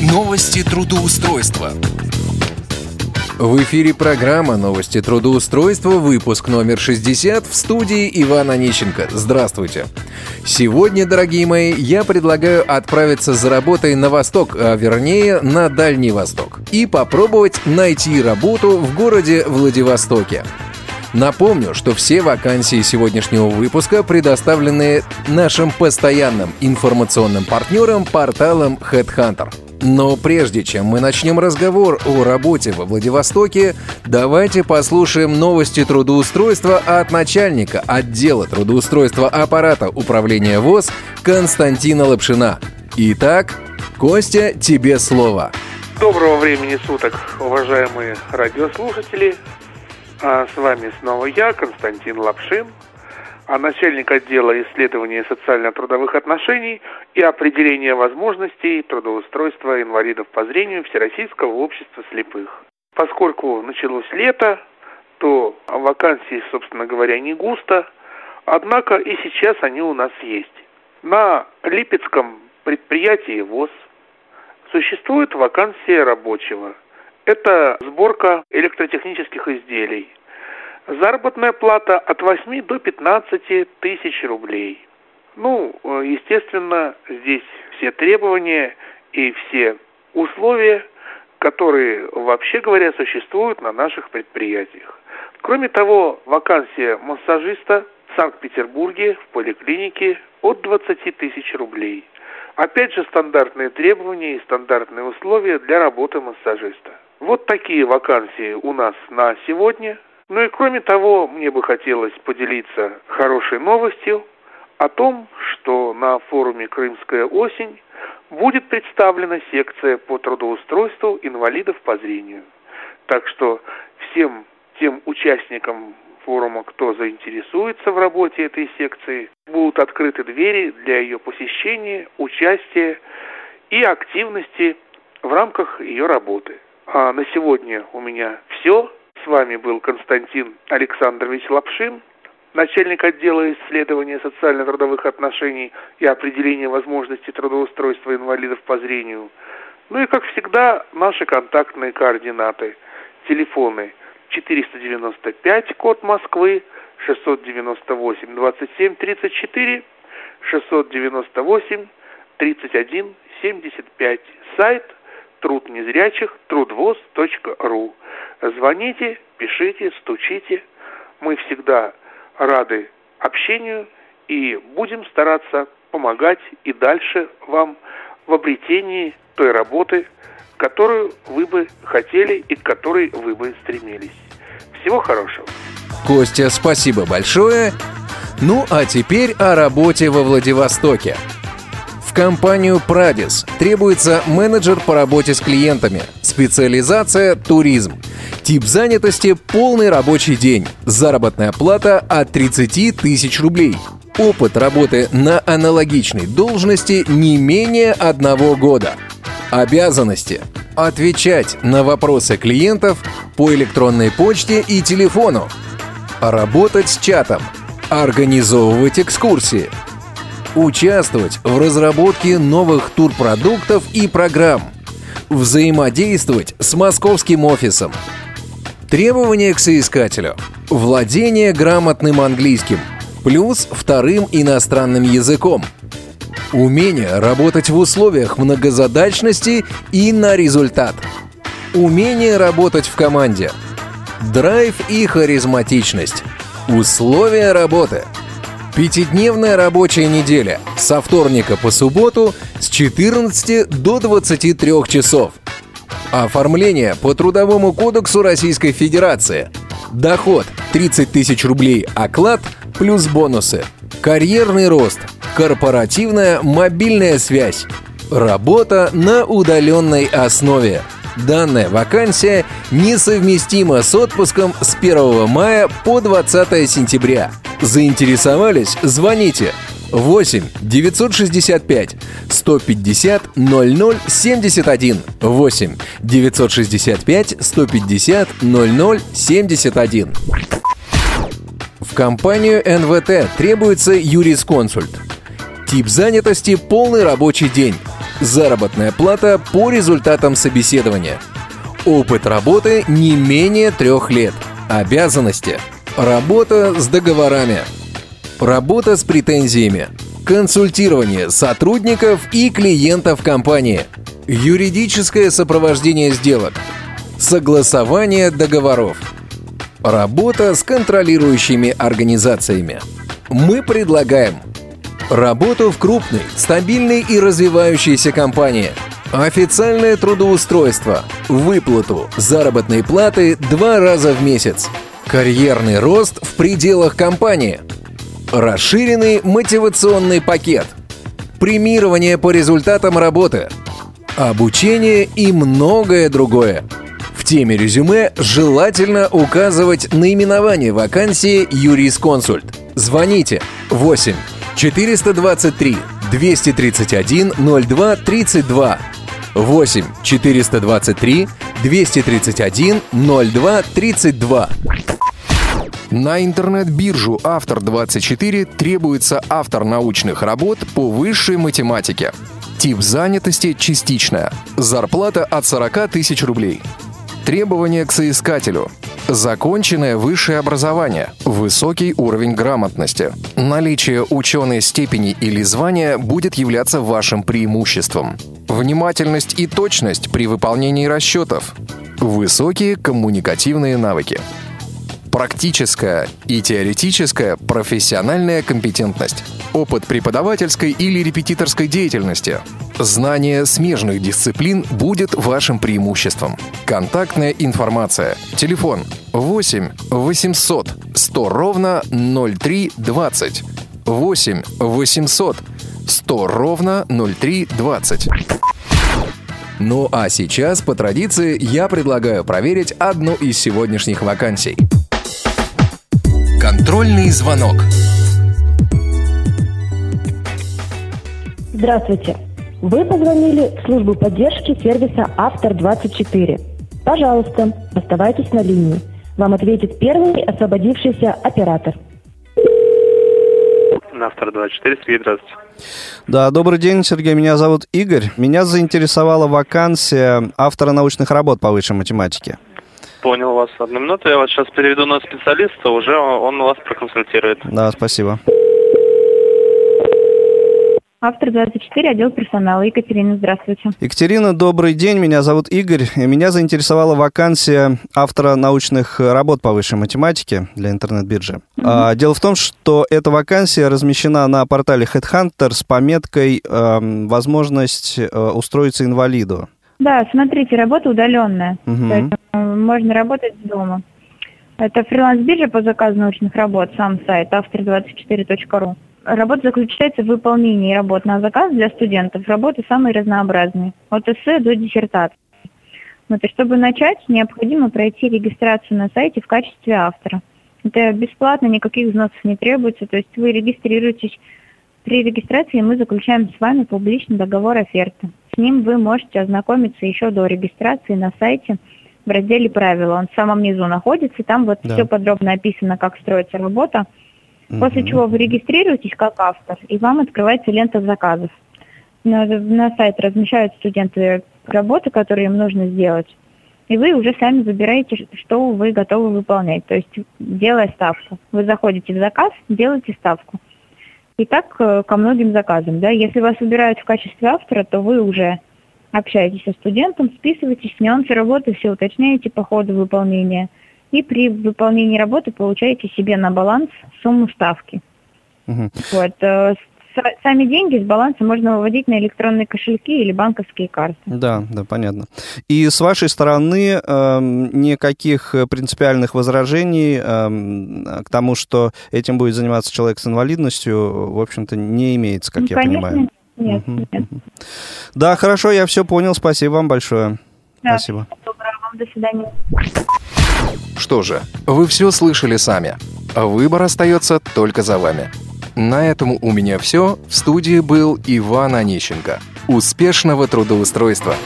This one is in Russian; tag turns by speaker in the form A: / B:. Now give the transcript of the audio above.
A: Новости трудоустройства.
B: В эфире программа «Новости трудоустройства», выпуск номер 60 в студии Ивана Онищенко. Здравствуйте. Сегодня, дорогие мои, я предлагаю отправиться за работой на восток, а вернее на Дальний Восток, и попробовать найти работу в городе Владивостоке. Напомню, что все вакансии сегодняшнего выпуска предоставлены нашим постоянным информационным партнером порталом Headhunter. Но прежде чем мы начнем разговор о работе во Владивостоке, давайте послушаем новости трудоустройства от начальника отдела трудоустройства аппарата управления ВОЗ Константина Лапшина. Итак, Костя, тебе слово.
C: Доброго времени суток, уважаемые радиослушатели. А с вами снова я, Константин Лапшин, начальник отдела исследования социально-трудовых отношений и определения возможностей трудоустройства инвалидов по зрению Всероссийского общества слепых. Поскольку началось лето, то вакансий, собственно говоря, не густо, однако и сейчас они у нас есть. На Липецком предприятии ВОЗ существует вакансия рабочего – это сборка электротехнических изделий. Заработная плата от 8 до 15 тысяч рублей. Ну, э, естественно, здесь все требования и все условия, которые, вообще говоря, существуют на наших предприятиях. Кроме того, вакансия массажиста в Санкт-Петербурге в поликлинике от 20 тысяч рублей. Опять же, стандартные требования и стандартные условия для работы массажиста. Вот такие вакансии у нас на сегодня. Ну и кроме того, мне бы хотелось поделиться хорошей новостью о том, что на форуме «Крымская осень» будет представлена секция по трудоустройству инвалидов по зрению. Так что всем тем участникам форума, кто заинтересуется в работе этой секции, будут открыты двери для ее посещения, участия и активности в рамках ее работы. А на сегодня у меня все. С вами был Константин Александрович Лапшин, начальник отдела исследования социально-трудовых отношений и определения возможностей трудоустройства инвалидов по зрению. Ну и, как всегда, наши контактные координаты. Телефоны 495, код Москвы, 698 27 34, 698 31 75. Сайт – труд незрячих трудвоз.ру. Звоните, пишите, стучите. Мы всегда рады общению и будем стараться помогать и дальше вам в обретении той работы, которую вы бы хотели и к которой вы бы стремились. Всего хорошего.
B: Костя, спасибо большое. Ну а теперь о работе во Владивостоке. Компанию «Прадис» требуется менеджер по работе с клиентами, специализация «Туризм». Тип занятости – полный рабочий день, заработная плата от 30 тысяч рублей. Опыт работы на аналогичной должности не менее одного года. Обязанности – отвечать на вопросы клиентов по электронной почте и телефону, работать с чатом, организовывать экскурсии – участвовать в разработке новых турпродуктов и программ, взаимодействовать с московским офисом. Требования к соискателю. Владение грамотным английским, плюс вторым иностранным языком. Умение работать в условиях многозадачности и на результат. Умение работать в команде. Драйв и харизматичность. Условия работы – Пятидневная рабочая неделя со вторника по субботу с 14 до 23 часов. Оформление по Трудовому кодексу Российской Федерации. Доход 30 тысяч рублей оклад плюс бонусы. Карьерный рост. Корпоративная мобильная связь. Работа на удаленной основе. Данная вакансия несовместима с отпуском с 1 мая по 20 сентября. Заинтересовались? Звоните 8 965 150 0071 8 965 150 0071 В компанию НВТ требуется юрисконсульт. Тип занятости – полный рабочий день. Заработная плата по результатам собеседования. Опыт работы не менее трех лет. Обязанности. Работа с договорами. Работа с претензиями. Консультирование сотрудников и клиентов компании. Юридическое сопровождение сделок. Согласование договоров. Работа с контролирующими организациями. Мы предлагаем работу в крупной, стабильной и развивающейся компании, официальное трудоустройство, выплату заработной платы два раза в месяц, карьерный рост в пределах компании, расширенный мотивационный пакет, премирование по результатам работы, обучение и многое другое – в теме резюме желательно указывать наименование вакансии юрисконсульт. Звоните 8 423 231 02 32 8 423 231 02 32 на интернет-биржу «Автор-24» требуется автор научных работ по высшей математике. Тип занятости – частичная. Зарплата от 40 тысяч рублей. Требования к соискателю. Законченное высшее образование, высокий уровень грамотности. Наличие ученой степени или звания будет являться вашим преимуществом. Внимательность и точность при выполнении расчетов. Высокие коммуникативные навыки практическая и теоретическая профессиональная компетентность, опыт преподавательской или репетиторской деятельности, знание смежных дисциплин будет вашим преимуществом. Контактная информация. Телефон 8 800 100 ровно 0320. 8 800 100 ровно 0320. Ну а сейчас, по традиции, я предлагаю проверить одну из сегодняшних вакансий.
A: Контрольный звонок.
D: Здравствуйте. Вы позвонили в службу поддержки сервиса «Автор-24». Пожалуйста, оставайтесь на линии. Вам ответит первый освободившийся оператор.
C: На «Автор-24», Сергей, здравствуйте.
E: Да, добрый день, Сергей. Меня зовут Игорь. Меня заинтересовала вакансия автора научных работ по высшей математике.
C: Понял вас. Одну минуту, я вас сейчас переведу на специалиста, уже он вас проконсультирует.
E: Да, спасибо.
D: Автор 24, отдел персонала. Екатерина, здравствуйте.
E: Екатерина, добрый день. Меня зовут Игорь. Меня заинтересовала вакансия автора научных работ по высшей математике для интернет-биржи. Угу. А, дело в том, что эта вакансия размещена на портале Headhunter с пометкой э, «Возможность э, устроиться инвалиду».
D: Да, смотрите, работа удаленная.
E: Угу.
D: Э, можно работать дома. Это фриланс-биржа по заказу научных работ, сам сайт автор24.ру. Работа заключается в выполнении работ на заказ для студентов. Работы самые разнообразные, от эссе до диссертации. Вот, и чтобы начать, необходимо пройти регистрацию на сайте в качестве автора. Это бесплатно, никаких взносов не требуется, то есть вы регистрируетесь. При регистрации мы заключаем с вами публичный договор оферты. С ним вы можете ознакомиться еще до регистрации на сайте в разделе «Правила». Он в самом низу находится, там вот да. все подробно описано, как строится работа. После чего вы регистрируетесь как автор, и вам открывается лента заказов. На, на сайт размещают студенты работы, которые им нужно сделать. И вы уже сами выбираете, что вы готовы выполнять. То есть, делая ставку. Вы заходите в заказ, делаете ставку. И так э, ко многим заказам. Да? Если вас выбирают в качестве автора, то вы уже общаетесь со студентом, списываетесь, нюансы работы все уточняете по ходу выполнения. И при выполнении работы получаете себе на баланс сумму ставки.
E: Угу.
D: Вот. Э, сами деньги с баланса можно выводить на электронные кошельки или банковские карты.
E: Да, да, понятно. И с вашей стороны э, никаких принципиальных возражений э, к тому, что этим будет заниматься человек с инвалидностью, в общем-то, не имеется, как ну, я
D: конечно,
E: понимаю.
D: Нет, угу. нет.
E: Да, хорошо, я все понял. Спасибо вам большое.
D: Да,
E: Спасибо.
D: Доброго вам, до свидания.
B: Что же, вы все слышали сами. Выбор остается только за вами. На этом у меня все. В студии был Иван Онищенко. Успешного трудоустройства!